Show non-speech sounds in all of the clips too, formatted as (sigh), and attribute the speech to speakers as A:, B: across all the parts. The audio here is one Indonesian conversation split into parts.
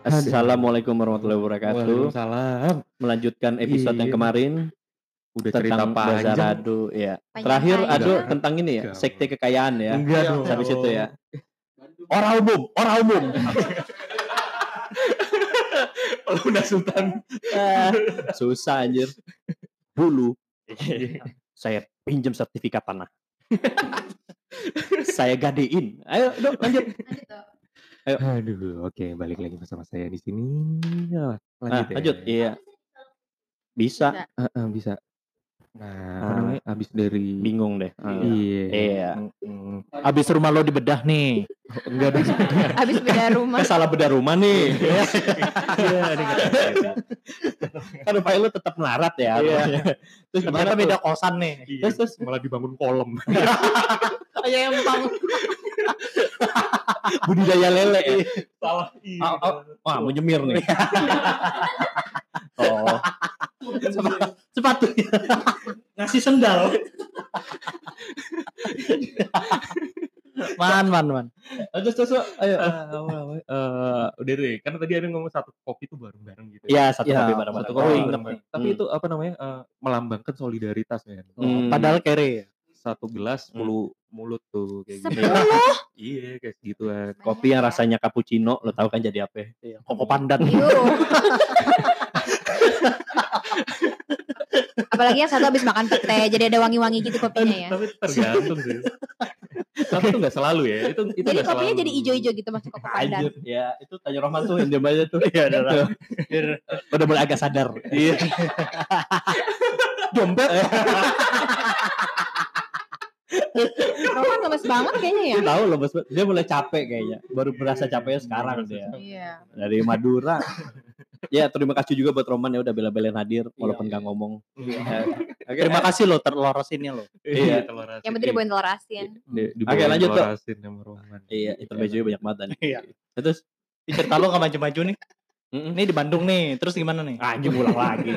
A: Assalamualaikum warahmatullahi wabarakatuh.
B: Waalaikumsalam.
A: Melanjutkan episode yang
B: Iya.
A: kemarin
B: Udah cerita
A: tentang Bazar
B: panjang.
A: Ado ya.
C: Panjang
A: Terakhir
C: panjang.
A: Ado tentang ini ya, sekte kekayaan ya.
B: Enggak
D: Iya,
B: dong.
A: Habis itu ya. Orang umum, orang umum. (laughs)
B: Luna Sultan.
A: Eh, (laughs) Susah anjir. Dulu saya pinjam sertifikat tanah. (laughs) saya gadein. Ayo, dong lanjut.
C: Lanjut dong.
B: Aduh, oke balik lagi bersama saya di sini.
A: Nah,
B: lanjut ya.
A: lanjut. Iya. Bisa.
C: Bisa.
B: Eh, eh, bisa. Nah, apa
A: Ah.
B: namanya? Abis dari
A: Bingung deh. Ah.
B: Iya.
A: Iya.
B: Mm-mm.
D: Abis rumah lo dibedah nih.
B: Enggak ada. (laughs)
C: Abis beda rumah.
A: Salah bedah rumah nih.
B: Iya, (laughs) sih.
A: kan upaya lu tetap melarat ya.
D: Iya.
A: Terus gimana
D: Ternyata beda kosan nih.
B: Iya,
A: Terus, terus.
B: malah dibangun kolam. (laughs)
D: Iya emang.
A: budidaya lele ya.
B: Salah. Iya.
A: Ah, ah, Wah, mau nyemir nih. Oh. (laughs) Sepa- Sepatu.
D: Ngasih sendal. man man man.
A: Terus terus ayo.
B: Eh, udah deh, kan tadi ada ngomong satu kopi itu bareng-bareng gitu.
A: Iya, satu
D: Iya,
A: kopi bareng-bareng.
B: satu
D: Oh,
B: kopi. Tapi
A: Hmm.
B: itu apa namanya? eh, melambangkan solidaritas kan.
A: Hmm.
D: Padahal kere ya.
B: Satu gelas, sepuluh mulut tuh kayak gitu. Iya, kayak gituan.
A: Kopi yang rasanya cappuccino, lo tahu kan jadi apa?
D: Iya, Koko pandan. (laughs)
C: Apalagi yang satu habis makan pete, jadi ada wangi-wangi gitu kopinya ya.
B: Tapi tergantung sih. Tapi itu nggak selalu ya. Itu itu
C: Jadi kopinya
B: selalu.
C: jadi ijo-ijo gitu masuk koko pandan.
A: Anjir, ya itu tanya Rohman tuh yang aja tuh.
D: Iya, udah lah. (laughs)
A: Udah mulai agak sadar. Iya. (laughs)
D: Dompet.
C: Roman lemes banget kayaknya ya.
A: Dia tahu loh, Bos. Dia mulai capek kayaknya. Baru berasa capeknya sekarang dia.
C: Iya.
A: Dari Madura. ya, terima kasih juga buat Roman ya udah bela-belain hadir walaupun nggak ngomong.
B: Iya.
A: Oke,
D: Terima kasih lo terlorosinnya lo.
B: Iya,
A: Iya.
B: telur asin.
C: Yang penting dibawain telur asin.
B: Di-
A: Oke, lanjut,
B: telur
A: Tok.
B: asin sama Roman.
A: Iya, itu bajunya banyak banget dan.
D: Iya.
A: Terus
D: Ini cerita lo gak maju-maju nih.
A: Mm-mm.
D: Ini di Bandung nih. Terus gimana nih?
A: anjing ulang lagi.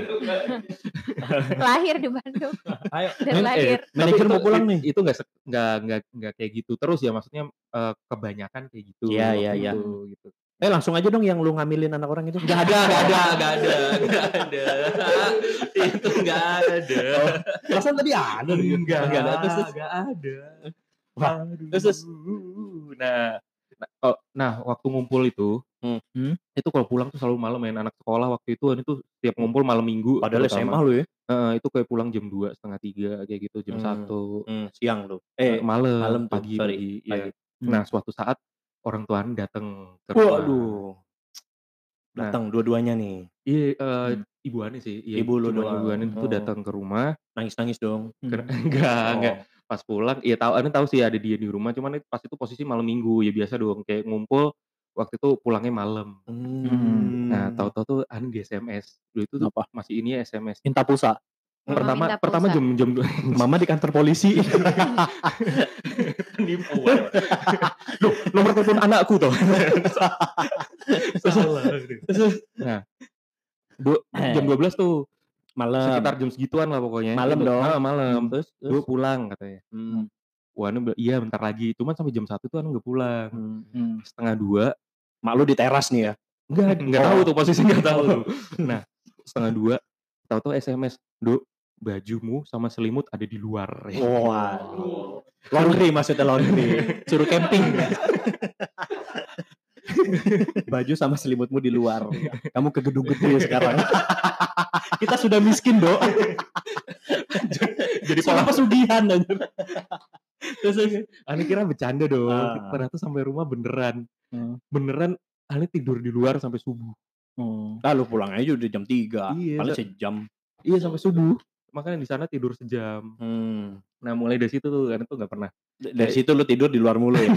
A: (laughs)
C: Lahir di Bandung
A: Ayo,
C: dan
B: Men-
C: lahir.
B: Tapi
A: manajer mau pulang nih.
B: Itu nggak nggak nggak nggak kayak gitu terus ya maksudnya eh, kebanyakan kayak gitu.
A: Iya, iya, iya.
B: itu, gitu.
A: Eh langsung aja dong yang lu ngambilin anak orang itu.
B: Gak ada, gak ada, gak ada, gak ada. (laughs) itu gak ada.
A: Perasaan tadi ada. gitu.
B: Enggak,
A: Nggak ada. Terus, terus.
B: gak ada.
A: Wah,
B: Aduh.
A: terus, terus.
B: Nah, nah, oh, nah, waktu ngumpul itu,
A: Hmm.
D: Hmm.
B: itu kalau pulang tuh selalu malam main anak sekolah waktu itu itu tiap ngumpul malam minggu.
A: Padahal SMA
B: terutama.
A: lu ya.
B: Heeh, itu kayak pulang jam 2 setengah tiga kayak gitu jam
A: Hmm.
B: satu
A: Hmm, siang lu.
B: eh malam
A: malam tuh,
B: pagi
A: sorry,
B: pagi, iya.
A: pagi.
B: Nah suatu saat orang tua Ani datang ke rumah.
A: waduh.
B: Nah.
A: Datang dua-duanya nih.
B: Iya, eh,
D: Hmm.
B: ibu Ani sih. Iya,
A: Ibu lu
B: cuman
A: doang.
B: Ibu Ani itu
A: Oh.
B: datang ke rumah.
A: Nangis-nangis dong.
B: Kena- (laughs) enggak,
A: Oh.
B: enggak. Pas pulang, iya tahu, Ani tahu sih ada dia di rumah. Cuman pas itu posisi malam minggu, ya biasa dong. Kayak ngumpul, waktu itu pulangnya malam.
A: Hmm.
B: Nah, tahu-tahu tuh Ani di SMS. Dulu itu tuh
D: Apa?
B: masih ini ya SMS.
D: Minta pulsa.
C: Mama
B: Pertama,
C: minta
B: pertama
C: pulsa.
B: jam jam dua. (laughs)
A: Mama di kantor polisi. (laughs)
B: Penipuan. Loh, nomor telepon anakku tuh. Salah. (laughs) nah, du- jam 12 tuh
A: Malam.
B: sekitar jam segituan lah pokoknya.
A: Malam
B: Itu-
A: dong.
B: Ah, malam.
A: Terus,
B: Gue
A: terus.
B: pulang katanya.
A: Hmm.
B: Wah, Anu bilang, iya bentar lagi. Cuman sampai jam satu tuh Anu nggak pulang.
A: Hmm.
D: Hmm.
B: Setengah dua.
A: Mak lu di teras nih ya.
B: Enggak, enggak (laughs)
A: Oh.
B: tahu tuh posisi enggak tahu tuh. (laughs) Nah, setengah dua. Tahu-tahu SMS, Dok, bajumu sama selimut ada di luar.
A: Waduh. Laundry maksudnya laundry. Suruh camping. (laughs) Baju sama selimutmu di luar. Kamu ke gedung gede sekarang. Kita sudah miskin, Dok.
B: Jadi pola
A: pesugihan anjir.
B: Terus Ani kira bercanda dong.
A: Ah.
B: Ternyata sampai rumah beneran.
D: Hmm.
B: Beneran Ani tidur di luar sampai subuh.
D: Hmm.
A: Nah, lu pulang aja udah jam 3.
B: Iya,
A: Paling sejam.
B: Iya sampai subuh. Makanya di sana tidur sejam.
A: Hmm.
B: Nah mulai dari situ tuh Ani tuh nggak pernah.
A: Dari situ lu tidur di luar mulu ya.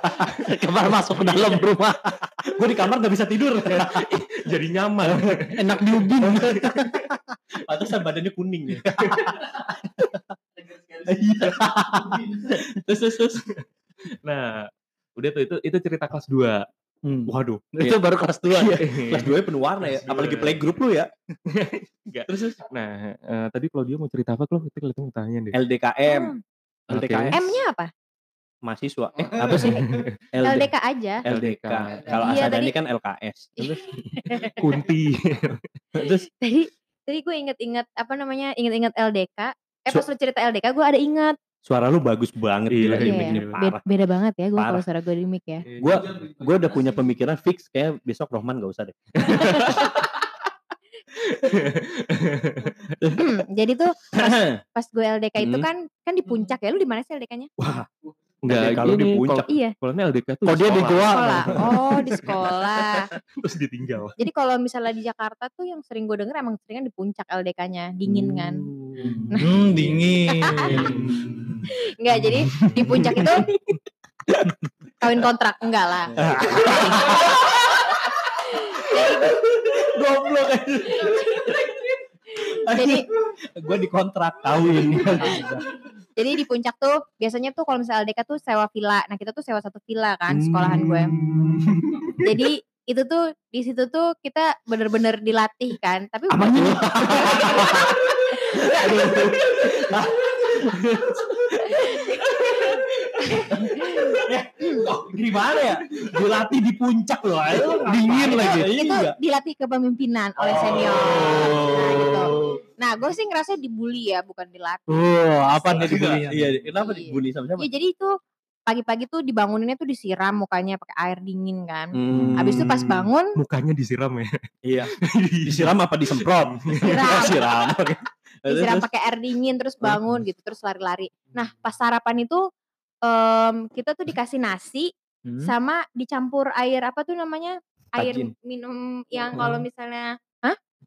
A: (laughs)
D: Kamar masuk ke dalam rumah.
A: Gue di kamar gak bisa tidur. (laughs)
B: Jadi nyaman.
A: Enak di ubin. Pantesan (laughs) badannya kuning ya. Iya. (laughs) terus, terus, terus.
B: nah udah tuh itu itu cerita kelas 2
D: Hmm.
A: Waduh.
D: Itu baru kelas 2.
A: Kelas 2 penuh warna ya. Apalagi playgroup lu ya.
B: Enggak.
A: Terus, terus.
B: Nah eh, tadi kalau dia mau cerita apa kalau kita kelihatan mau tanya deh.
A: LDKM.
C: Hmm.
A: LDKM.
C: M-nya apa?
A: mahasiswa. Eh, apa sih? (laughs) LD.
C: LDK aja.
A: LDK. Kalau
C: Iya,
A: Asadani
C: tadi-
A: kan LKS. (laughs) Terus,
B: Kunti.
A: terus
C: Tadi tadi gue inget-inget apa namanya? Inget-inget LDK. Eh
A: Su-
C: pas lu cerita LDK gue ada inget.
A: suara lu bagus banget
B: Iya,
A: gila
B: iya,
A: di
C: Iya,
A: mic ini
B: iya.
A: parah.
C: Beda, beda banget ya gue kalau suara gue di mic ya.
A: Gua gua udah punya pemikiran fix kayak besok Rohman gak usah deh.
C: Jadi tuh pas gue LDK itu
A: Hmm.
C: kan kan di puncak ya. Lu di mana sih LDK-nya?
B: Enggak,
A: kalau di puncak.
B: kalau-
C: Iya,
B: Kalau ini LDK tuh
A: Kok dia di
B: sekolah.
A: goa?
C: sekolah. Oh, di sekolah. (laughs)
B: terus ditinggal.
C: Jadi kalau misalnya di Jakarta tuh yang sering gue denger emang sering kan di puncak LDK-nya, dingin kan.
D: Hmm, dingin. (laughs)
C: Enggak, jadi di puncak itu (laughs) kawin kontrak enggak lah.
A: Goblok aja.
C: Jadi
A: gua dikontrak kawin.
C: Jadi di puncak tuh biasanya tuh kalau misalnya LDK tuh sewa villa. Nah, kita tuh sewa satu villa kan sekolahan gue. (laughs) Jadi itu tuh di situ tuh kita bener-bener dilatih kan. Tapi
A: Apanya? Gimana ya? Dilatih di puncak loh. ayo. Dingin lagi.
C: itu dilatih kepemimpinan oleh senior. Nah, gitu. Nah, gue sih ngerasa dibully ya, bukan dilatih.
D: Oh, apa nih dibully?
A: Iya, kenapa
C: Iya.
A: dibully sama siapa?
C: Ya jadi itu pagi-pagi tuh dibanguninnya tuh disiram mukanya pakai air dingin kan.
A: Hmm.
C: Habis itu pas bangun
B: Mukanya disiram ya.
A: Iya. (laughs) Disiram apa disemprot?
C: Disiram. (laughs)
A: Disiram. oke. (laughs)
C: disiram pakai air dingin terus bangun gitu terus lari-lari. Nah, pas sarapan itu em, kita tuh dikasih nasi
A: Hmm.
C: sama dicampur air apa tuh namanya? Air
A: Tajin.
C: minum yang kalau misalnya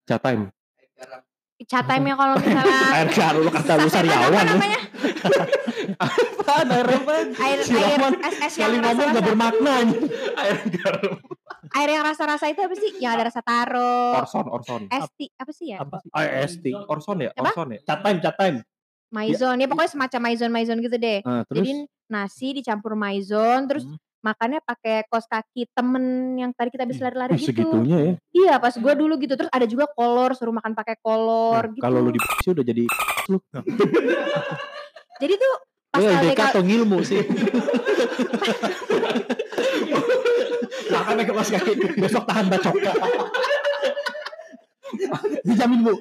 B: Chat time.
C: chat time yang kalau misalnya (laughs)
A: Air garu lu kata lu
C: Apa
A: sariawan.
C: namanya? (laughs)
A: Apaan air apa?
C: Air air es es yang
A: ngomong gak bermakna.
B: Air garam.
C: Air yang rasa-rasa itu apa sih? Yang ada rasa taro.
B: Orson, Orson.
C: Esti apa sih ya?
A: Apa? AST.
B: Orson ya?
C: Apa?
B: Orson ya?
A: Chat time, chat time.
C: Maizon. Ya pokoknya semacam maizon maizon gitu deh.
A: Ah, terus
C: Jadi nasi dicampur maizon terus
A: Hmm.
C: Makannya pakai kos kaki temen yang tadi kita habis lari-lari
A: Wih,
C: gitu.
A: segitunya ya.
C: Iya pas gua dulu gitu terus ada juga kolor suruh makan pakai kolor
A: Nah,
C: gitu.
A: Kalau lu di sih udah jadi lu. (laughs)
C: Jadi tuh pas
A: LDK
C: LDK
A: atau ngilmu sih? Makan pakai kos kaki besok tahan bacok. (laughs) Dijamin bu.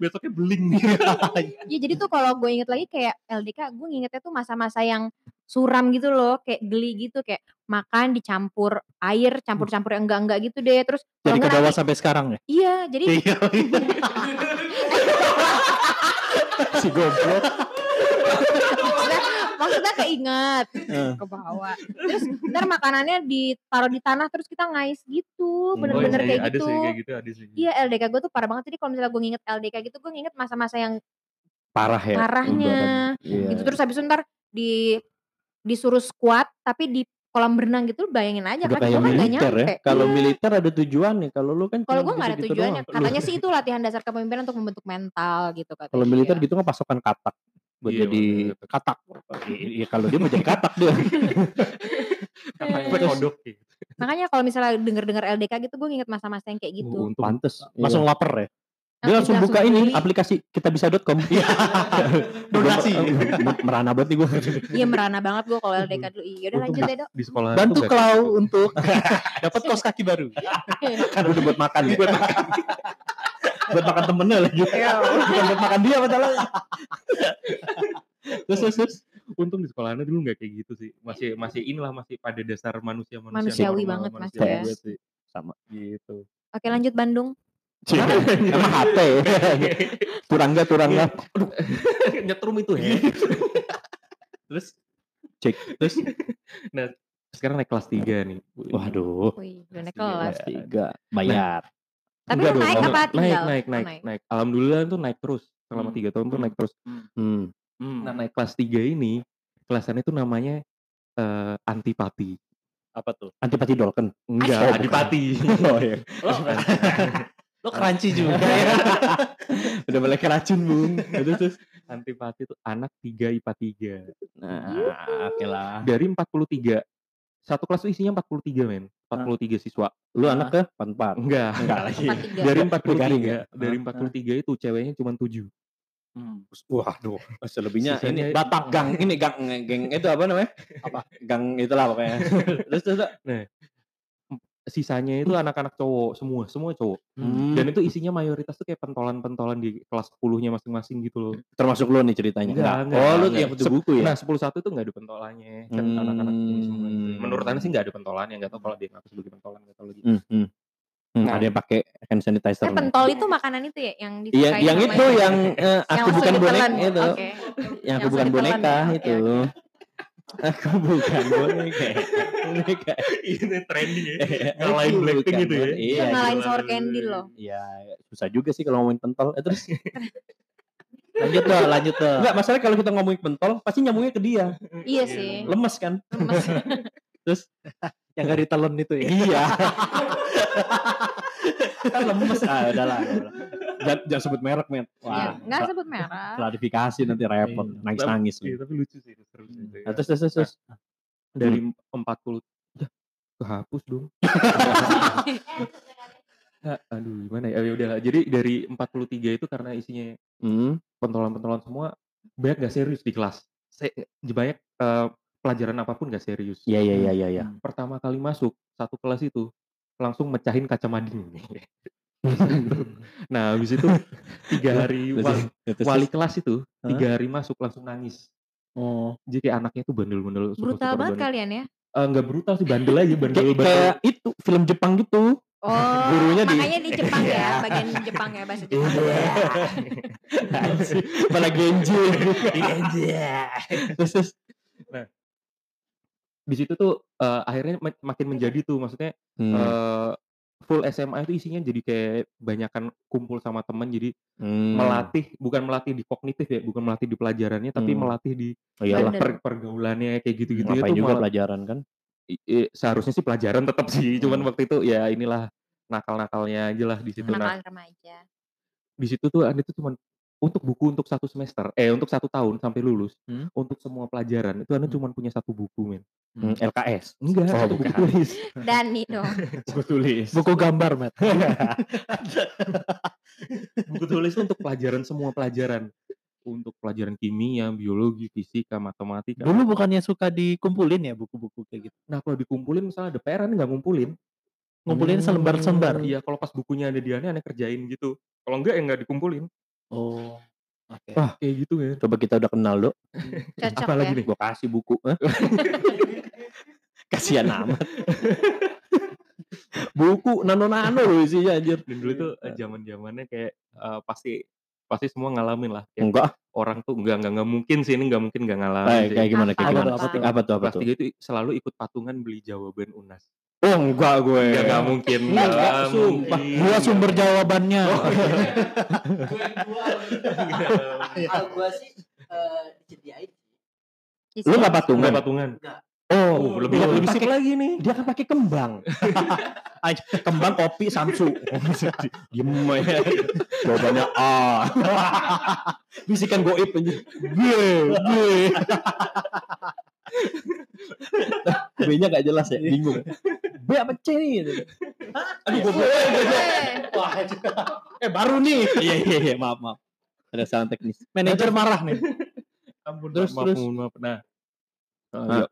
B: Besoknya beling nih. (laughs)
C: ya jadi tuh kalau gue inget lagi kayak LDK gue ngingetnya tuh masa-masa yang suram gitu loh kayak geli gitu kayak makan dicampur air campur-campur yang enggak-enggak gitu deh terus
A: Jadi ke bawah sampai sekarang ya?
C: iya jadi
A: Iya. (laughs) (laughs) si goblok.
C: Maksudnya keinget ke bawah terus ntar makanannya ditaruh di tanah terus kita ngais gitu
A: Hmm.
C: bener-bener
B: Oh, iya,
C: kayak
B: ada
C: gitu
B: sih kayak gitu, ada sih.
C: iya LDK gue tuh parah banget jadi kalau misalnya gue nginget LDK gitu gue nginget masa-masa yang
A: Parah ya.
C: parahnya
A: Iya.
C: gitu terus habis itu ntar di disuruh squat tapi di kolam berenang gitu bayangin aja
A: Udah
C: kan
A: kayak
C: kan gak
A: militer ya. Kalau
C: Iya.
A: militer ada tujuannya. Kalau lu kan
C: kalau gue nggak ada
A: gitu-gitu
C: tujuannya
A: doang.
C: katanya sih itu latihan dasar kepemimpinan untuk membentuk mental gitu
A: Kalau militer
C: Iya.
A: gitu kan pasukan katak buat
B: Iya,
A: jadi
B: bener.
A: katak. Iya kalau dia mau jadi katak dia. (laughs)
B: Katanya kodok gitu.
C: makanya kalau misalnya denger-denger LDK gitu gue nginget masa-masa yang kayak gitu
B: Untung
A: Pantes.
D: Langsung
A: Iya.
D: lapar ya?
A: Dia langsung buka ini
C: beli.
A: aplikasi kitabisa.com. Iya. (laughs)
D: Donasi.
A: Merana banget nih gue.
C: iya merana banget gue kalau LDK dulu iya udah lanjut deh dok
B: Di sekolah
A: Bantu Klau untuk (laughs)
D: Dapat kos kaki baru.
A: kan udah buat makan ya. buat makan. Buat makan temennya lagi. Bukan buat makan dia masalahnya. terus terus terus.
B: Untung di sekolahnya dulu nggak kayak gitu sih. Masih masih inilah masih pada dasar manusia manusia
C: Manusiawi
B: normal,
C: banget, Mas,
B: manusiawi
C: ya.
B: banget sih.
A: Sama.
B: Gitu.
C: oke lanjut Bandung
A: Emang HP. (laughs) Turangga turangga.
B: Nyetrum itu ya. (laughs) terus
A: Cek.
B: terus nah sekarang naik kelas 3 nih.
A: Waduh.
C: Wih udah naik
B: Iya,
C: kelas
A: Kelas tiga. Bayar.
C: Tapi
B: Enggak
C: lu
B: dong,
C: naik
B: naik,
C: apa
B: naik,
C: tinggal
B: naik,
C: Oh,
B: naik, naik, Alhamdulillah tuh naik terus selama
D: Hmm.
B: tiga tahun tuh naik terus.
A: Hmm.
B: Nah naik kelas 3 ini kelasannya tuh namanya eh, antipati.
D: Apa tuh?
A: Antipati Dolken.
B: Enggak,
A: Oh, bukan.
B: adipati. (laughs)
A: Oh iya.
D: Lo (laughs) crunchy (laughs) juga ya.
A: Udah mulai keracun, Bung. Terus terus.
B: antipati tuh anak 3 IPA 3.
A: Nah, oke lah.
B: Dari 43. Satu kelas tuh isinya 43 men. 43 siswa.
A: Lu anak ke empat.
B: Enggak. (laughs)
A: Enggak lagi.
C: Empat tiga.
B: Dari
A: Garing
B: 43,
A: ya?
B: dari
A: Ah,
B: 43 itu ceweknya cuma 7.
A: Hmm. Waduh, selebihnya
B: Sisanya-
A: ini Batak gang ini gang geng itu apa namanya? (laughs) Apa? Gang itulah pokoknya. (laughs) terus terus. terus.
B: Sisanya itu anak-anak cowok semua, semua cowok.
A: Hmm.
B: Dan itu isinya mayoritas tuh kayak pentolan-pentolan di kelas 10-nya masing-masing gitu loh.
A: termasuk lu nih ceritanya.
B: Enggak, enggak,
A: oh, lu
B: enggak.
A: yang butuh buku ya?
B: Nah, 10 satu itu enggak ada pentolannya. Kan
A: Hmm.
B: anak-anak ini semua. Menurut Anda sih enggak ada pentolannya, enggak tahu kalau dia ngaku sebagai pentolan enggak tahu lagi.
A: Hmm, hmm. Hmm,
B: Nah.
A: ada yang pakai hand sanitizer.
C: Eh, pentol itu makanan itu ya yang
A: Iya,
C: disukain
A: yang itu yang eh, aku
C: langsung
A: bukan boneka
C: ditelan.
A: itu.
C: Oke.
A: Yang aku
C: Yang
A: bukan boneka
C: ya?
A: Itu. Aku bukan boneka.
B: Ini (laughs) trending ya.
A: Aku (laughs)
B: Ngalahin Blackpink
A: bukan
B: itu ya.
A: Iya,
C: ngalahin
B: gila,
C: sour candy loh.
A: Iya, susah juga sih kalau ngomongin pentol. Eh, terus (laughs)
D: Lanjut tuh, lanjut tuh.
A: enggak masalah kalau kita ngomongin pentol pasti nyambungnya ke dia.
C: Iya sih.
A: Lemes kan?
C: Lemes.
A: Terus
D: Yang gak ditelan itu ya.
A: iya. kan lemes. Ah, udahlah. udahlah. Jangan, jangan sebut merek, men.
C: Iya,
A: Wah,
C: enggak sebut merah.
A: klarifikasi nanti repot.
B: Iya.
A: Nangis-nangis.
B: Iya, tapi lucu sih ya.
A: Nah, terus, terus, terus, terus.
B: Dari 40 ya, kehapus dong. (laughs) Ya, aduh gimana ya? Ya udahlah. Jadi dari 43 itu karena isinya
A: Hmm.
B: pentolan-pentolan semua banyak gak serius di kelas. Se banyak eh, pelajaran apa pun gak serius.
A: Iya, iya, iya, iya, iya.
B: Pertama kali masuk satu kelas itu langsung mecahin kaca mading. (laughs) nah, habis itu tiga hari wali,
A: Terus,
B: wali kelas itu tiga hari masuk langsung nangis.
A: Oh.
B: Jadi kayak anaknya tuh bandel-bandel.
C: Brutal
B: super
C: banget
B: bandel.
C: kalian ya.
B: Eh, nggak brutal sih bandel aja bandel (laughs)
A: Kayak,
B: bandel.
A: kayak itu film Jepang gitu.
C: Oh,
A: Gurunya di-
C: makanya di Jepang (laughs)
A: Iya.
C: ya, bagian Jepang ya bahasa Jepang.
A: Malah (laughs) Genji.
B: Terus, terus, nah di situ tuh eh, akhirnya ma- makin menjadi tuh maksudnya
A: Hmm.
B: eh, full SMA itu isinya jadi kayak banyakan kumpul sama teman jadi
A: Hmm.
B: melatih bukan melatih di kognitif ya bukan melatih di pelajarannya tapi
A: Hmm.
B: melatih di
A: Oh iyalah.
B: Per- pergaulannya kayak gitu-gitu
A: Ngapain
B: itu
A: juga
B: malah-
A: pelajaran kan?
B: i- i- seharusnya sih pelajaran tetap sih cuman
A: Hmm.
B: waktu itu ya inilah nakal-nakalnya aja lah di situ nah
C: Nakal remaja.
B: di situ tuh ada tuh cuman untuk buku untuk satu semester eh untuk satu tahun sampai lulus
A: Hmm.
B: untuk semua pelajaran itu anda
A: Hmm.
B: cuma punya satu buku men
A: Hmm, LKS.
B: enggak
A: Oh,
B: satu buku
A: bukan.
B: tulis (laughs)
C: Dani dong. (laughs)
A: Buku tulis.
D: Buku gambar, Matt. (laughs)
B: buku tulis itu untuk pelajaran semua pelajaran untuk pelajaran kimia biologi fisika matematika
D: Dulu bukannya suka dikumpulin ya buku-buku kayak gitu.
B: nah kalau dikumpulin misalnya ada PR Anda nggak ngumpulin
D: Ngumpulin selembar-selembar.
B: iya kalau pas bukunya ada di Anda Anda kerjain gitu kalau enggak ya nggak dikumpulin
D: Oh. Oke.
A: Wah.
B: kayak gitu ya
A: Coba kita udah kenal, Dok.
C: Cocok
B: apa
C: ya.
B: lagi nih
A: Gua kasih buku. Hah? (laughs) Kasihan amat. buku nano-nano loh isinya anjir.
B: dan dulu tuh zaman zamannya kayak eh, pasti pasti semua ngalamin lah kayak
A: Enggak.
B: orang tuh enggak enggak enggak mungkin sih ini enggak mungkin enggak ngalamin
A: Kayak,
B: sih.
A: kayak gimana kayak
C: Apa
A: gimana?
C: tuh, apa tuh?
A: Apa tuh apa
B: kelas
A: tuh?
B: itu selalu ikut patungan beli jawaban unas
A: Oh, enggak gue.
B: ya enggak mungkin
A: Enggak,
B: nggak
A: sumpah.
B: mungkin.
D: Gua sumber jawabannya. (laughs)
E: Kalau gua sih eh, disediain.
C: Di
A: Lu enggak patungan?
B: Enggak patungan
A: Oh,
B: oh, lebih
A: dia
B: lebih
A: pakai-
B: sip lagi nih
A: Dia kan pakai kembang. (laughs) Kembang kopi Samsu. (laughs) Diem aja. Jawabannya A. Bisikan goib anjir. B, B. B-nya gak jelas ya, bingung. B apa C nih? (laughs) Aduh, gue
C: Eh,
A: Eh, baru nih. (laughs) Iya, iya, iya, maaf, maaf. Ada salah teknis.
D: Manajer marah nih. (laughs)
B: Ampun,
A: Terus,
B: maaf,
A: terus.
B: mohon maaf. Nah, eh,
A: Nah.
B: ya,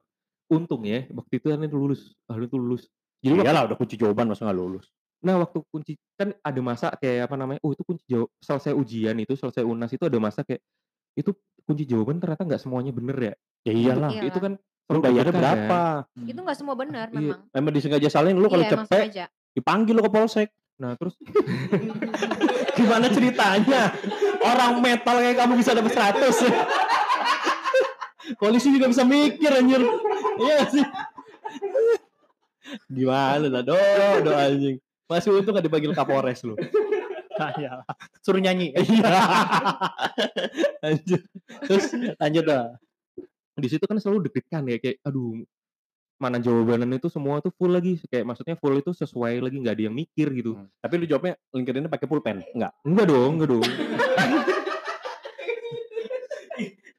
B: untung ya waktu itu Anda lulus, Anda tuh lulus. Jadi waktu-
A: Iyalah udah kunci jawaban masa gak lulus.
B: nah waktu kunci kan ada masa kayak apa namanya? Oh itu kunci jawab selesai ujian itu selesai unas itu ada masa kayak itu kunci jawaban ternyata nggak semuanya bener ya.
A: Ya iyalah.
C: Iya.
B: Itu kan
A: Lu bayarnya berapa?
B: kan.
C: itu nggak semua benar
B: Iya.
C: memang.
A: Emang disengaja salin lu kalau
C: Iya,
A: cepet dipanggil lu ke polsek.
B: Nah terus (laughs)
A: Gimana ceritanya? Orang metal kayak kamu bisa dapat 100. (laughs) Polisi juga bisa mikir anjir. Iya sih? Gimana lah, do, do anjing. Masih untung gak dipanggil Kapolres lu.
D: Iya. Suruh nyanyi.
A: Iya. (laughs) anjir. Terus lanjut dah.
B: Di situ kan selalu deg-degan ya kayak aduh mana jawabannya itu semua tuh full lagi kayak maksudnya full itu sesuai lagi nggak ada yang mikir gitu.
A: Tapi lu jawabnya LinkedIn pakai pulpen? Enggak.
B: Enggak dong, enggak dong.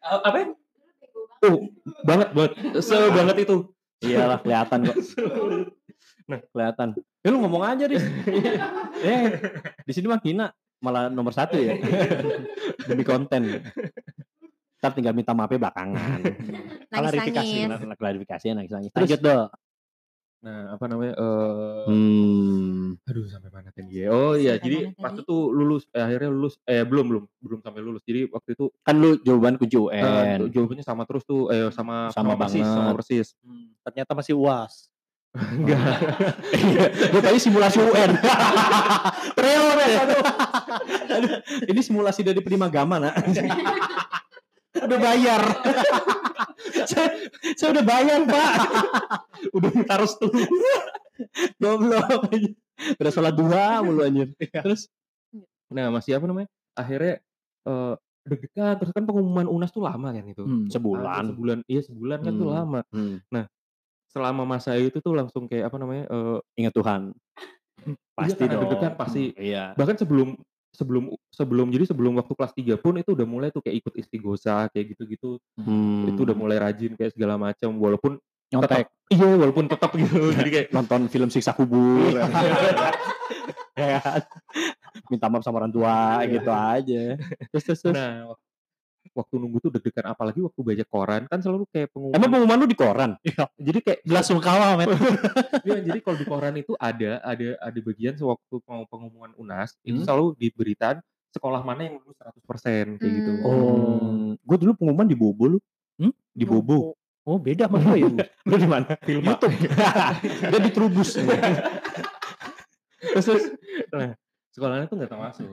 E: Apa?
B: Oh, banget banget. Se banget itu.
A: Iyalah kelihatan kok. (laughs)
B: Nah.
A: kelihatan. Ya lu ngomong aja, Riz. (laughs) eh, di sini mah hina. malah nomor satu ya. (laughs) Demi konten. Ntar tinggal minta maafnya belakangan. (laughs)
D: Klarifikasi.
A: Klarifikasi nangis-nangis.
B: Terus-
A: Lanjut dong.
B: Nah, apa namanya? eh
A: Hmm.
B: aduh sampai mana tadi ya? Oh iya,
C: Sampai
B: jadi
C: tadi?
B: waktu itu lulus eh, akhirnya lulus eh belum belum belum sampai lulus. Jadi waktu itu
A: Kan lu jawaban kunci
B: eh,
A: UN.
B: jawabannya sama terus tuh eh sama
A: Sama
B: persis,
A: banget.
B: sama persis.
D: Hmm, ternyata masih uas.
B: Enggak.
A: Gue tadi simulasi UN. (laughs) Real. Aduh. Aduh, Ini simulasi dari Primagama, nak. (laughs) udah bayar. (laughs) saya, saya udah bayar, Pak. (laughs) udah minta restu. Goblok. Udah sholat duha mulu anjir. Terus
B: Nah, masih apa namanya? Akhirnya eh deg-degan terus kan pengumuman UNAS tuh lama kan itu.
D: Hmm.
A: Sebulan.
B: sebulan, iya sebulan kan tuh
A: Hmm.
B: lama.
A: Hmm.
B: Selama masa itu tuh langsung kayak apa namanya? eh
A: Ingat Tuhan. (laughs) Pasti
B: karena
A: dong.
B: deg-degan pasti.
A: Iya.
B: bahkan sebelum sebelum sebelum jadi sebelum waktu kelas 3 pun itu udah mulai tuh kayak ikut istighosa kayak gitu-gitu
A: Hmm.
B: itu udah mulai rajin kayak segala macam walaupun
D: Nyontek.
B: tetap iya walaupun tetap (laughs) gitu jadi kayak
A: nonton film siksa kubur. (laughs) ya kan? Minta maaf sama orang tua gitu aja. Terus terus. terus.
B: nah waktu nunggu tuh deg-degan apalagi waktu baca koran kan selalu kayak pengumuman
A: Emang pengumuman lu di koran?
D: Iya.
B: jadi kayak
D: Belas sungkawa, men. (laughs)
B: Iya, jadi kalau di koran itu ada ada ada bagian sewaktu peng- pengumuman UNAS itu
D: Hmm.
B: selalu diberitaan sekolah mana yang lulus 100% kayak gitu.
C: Hmm.
A: Oh, gue dulu pengumuman di Bobo lu.
D: Hmm?
A: Di Bobo.
D: Oh, beda sama gue ya. (laughs)
A: lu di mana? Film YouTube. (laughs) Dia di Trubus.
B: Terus, terus, nah, sekolahnya tuh nggak termasuk.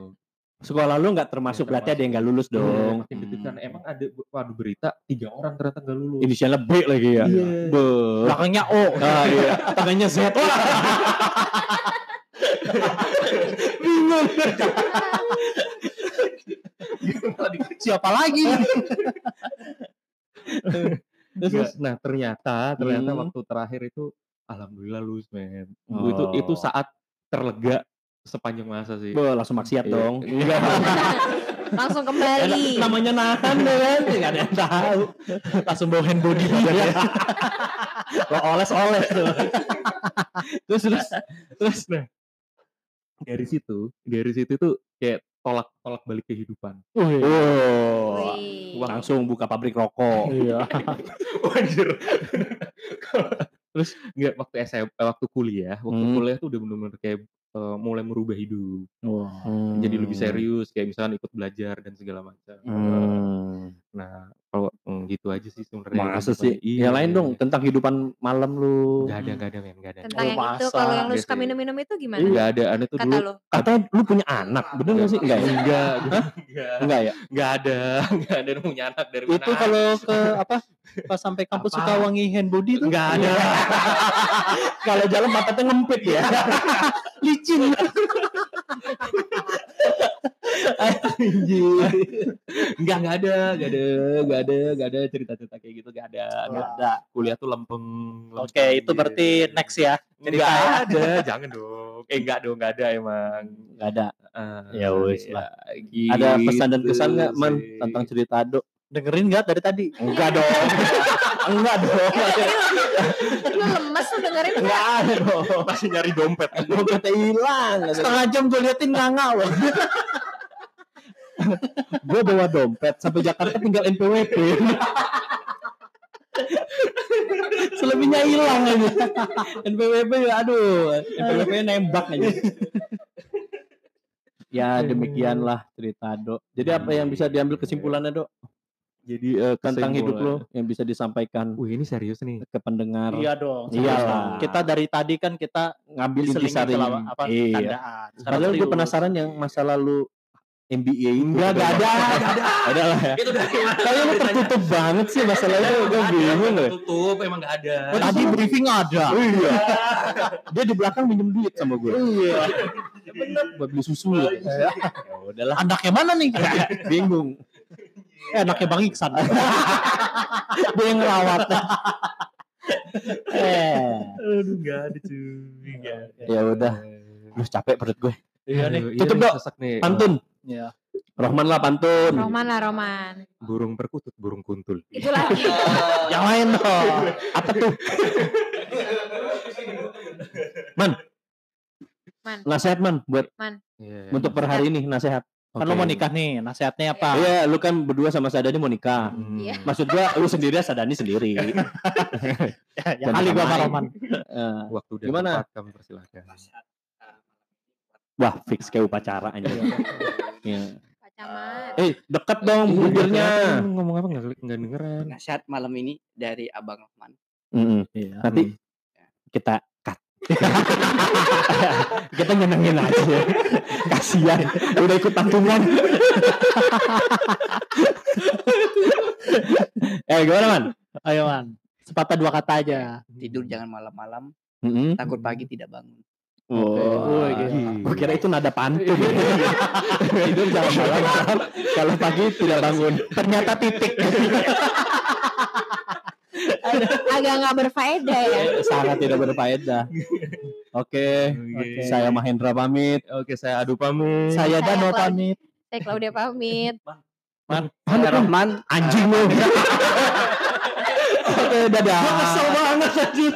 A: Sekolah lu nggak termasuk
B: Nggak
A: berarti ada yang nggak lulus
B: Iya,
A: dong.
B: deg-degan.
A: Hmm.
B: Emang ada waduh berita tiga orang ternyata nggak lulus.
A: Inisialnya B lagi ya.
B: Iya.
A: Be.
D: Belakangnya O.
A: Ah, iya. Tangannya Z. (laughs) Bingung.
D: Siapa lagi?
B: Terus, terus, nah ternyata ternyata
A: Hmm.
B: waktu terakhir itu alhamdulillah lulus men.
A: Oh.
B: Itu itu saat terlega sepanjang masa sih.
A: Be, langsung maksiat
B: Iya.
A: dong.
B: Iya. (laughs)
C: Langsung kembali.
A: Namanya nahan deh kan. Nggak ada yang tahu.
D: Langsung bawa hand body.
A: Lo oles-oles tuh.
B: terus terus terus nah dari situ dari situ tuh kayak tolak tolak balik kehidupan.
A: Oh.
C: Wih.
A: Langsung buka pabrik rokok.
D: Iya. (laughs)
B: Wajar. Terus nggak waktu SM, eh, waktu kuliah, waktu
A: Hmm.
B: kuliah tuh udah bener-bener kayak eh, mulai merubah hidup.
D: Wah.
B: Jadi lebih serius, kayak misalnya ikut belajar dan segala macam.
A: Hmm.
B: Nah, kalau mm, gitu aja sih sebenarnya.
A: Masa
B: kehidupannya.
A: sih?
B: Iya,
A: Yang lain
B: iya,
A: dong
B: iya.
A: tentang kehidupan malam lu.
B: Nggak ada, nggak ada men, nggak ada.
C: Tentang yang itu kalau yang lu suka minum-minum itu gimana?
B: Nggak ada, aneh tuh
C: Kata
B: dulu.
C: lu.
A: Katanya lu punya anak, bener gak sih? Enggak ya?
B: Enggak, enggak,
A: Enggak ya?
B: enggak ada, (laughs) enggak ada yang punya anak dari mana.
D: Itu kalau ke apa? Pas sampai kampus suka wangi hand body tuh.
B: enggak ada. (laughs)
A: Kalau jalan matanya ngempit ya. (laughs)
D: Licin.
A: Anjir.
B: Enggak, enggak ada, enggak ada, enggak ada, enggak ada cerita-cerita kayak gitu, enggak ada. Enggak ada. Kuliah tuh lempeng.
D: Oke,
B: lempeng
D: itu berarti
B: gitu.
D: next ya.
B: Enggak
D: ya.
B: ada, jangan dong. Eh enggak dong, enggak ada emang.
A: Enggak ada.
B: Ah,
A: Ya wis
B: iya,
A: lah. Ada pesan dan kesan
B: gitu
A: enggak, Man,
B: sih.
A: tentang cerita Ado?
D: Dengerin nggak dari tadi?
A: Enggak dong. Enggak dong.
C: Lu lemes lu dengerin nggak?
A: Enggak ada dong.
B: masih nyari dompet.
A: Dompetnya hilang.
D: Setengah jam gue liatin nganga loh.
A: Gue bawa dompet sampai Jakarta tinggal NPWP. Selebihnya hilang aja. NPWP aduh, NPWP nembak aja. ya demikianlah cerita Dok. Jadi apa yang bisa diambil kesimpulannya Dok
B: Jadi eh,
A: tentang hidup lo yang bisa disampaikan
B: Wih, ini serius nih.
A: ke pendengar?
D: Iya dong.
A: Iyalah.
D: Kita dari tadi kan kita
A: Ngambil intisari.
D: apa
A: Iya. Padahal gue penasaran yang masa lalu MBA itu.
B: Enggak, enggak ada, enggak ada. (laughs)
A: Ada lah ya.
B: Itu dari mana?
A: Kayaknya lu tertutup banget sih masalahnya. Gue bingung ya.
B: Tutup, emang enggak ada.
D: Oh, tadi briefing ada.
A: Iya. (laughs) Dia di belakang minjem duit sama gue.
D: Iya.
A: Bener. Buat beli susu. Ya udahlah.
D: Anaknya mana nih? (laughs)
A: Bingung.
D: Eh, anaknya Bang Iksan.
A: Dia yang ngerawat. eh.
B: Aduh, enggak ada cuy.
A: Ya udah. Lu capek perut gue.
D: Iya nih.
A: Tutup, Dok.
B: sesek nih.
A: Pantun.
D: Iya.
A: Rohman lah pantun.
C: Roman lah Roman.
B: Burung perkutut, burung kuntul.
C: Itu lagi. (laughs)
A: Yang lain dong. Apa tuh? Man.
C: Man.
A: Nasihat man buat
B: Iya.
A: Untuk per hari ini nasihat.
D: Kan lo mau nikah nih, nasihatnya apa?
A: Iya, lu kan berdua sama Sadani mau nikah.
B: Hmm.
C: Iya.
A: Maksud gua lu sendiri Sadani sendiri.
D: Ya, ya kali gua sama. Roman.
A: Eh,
B: Waktu dan
A: Gimana?
B: tempat kami persilahkan.
A: Wah, fix kayak upacara aja. Iya.
C: Pak Camat.
A: Eh, deket dong
B: Iya,
A: bibirnya.
B: kelihatan Ngomong apa nggak nggak dengeran.
E: Nasihat malam ini dari Abang Rahman.
A: Mm-mm.
D: Iya.
A: Nanti kita cut. (laughs) kita nyenengin aja. Kasihan, udah ikut tantungan. (laughs) eh, gimana, Man?
D: Ayo man, sepatah dua kata aja.
E: Tidur jangan malam-malam,
A: Mm-mm.
E: takut pagi tidak bangun.
A: Oh,
D: Oh, iya.
A: Gue kira itu nada pantun. (laughs) Tidur jangan malam kalau pagi tidak bangun. Ternyata titik.
C: Agak nggak berfaedah ya.
A: Sangat tidak berfaedah. Oke,
B: Oke.
A: saya Mahendra pamit.
B: Oke, saya adu pamit.
D: Saya
C: Saya
D: Dano pamit.
C: Saya Claudia pamit.
E: Saya Rahman,
A: Anjing lu. (laughs) Oke, dadah. Kesel banget anjing.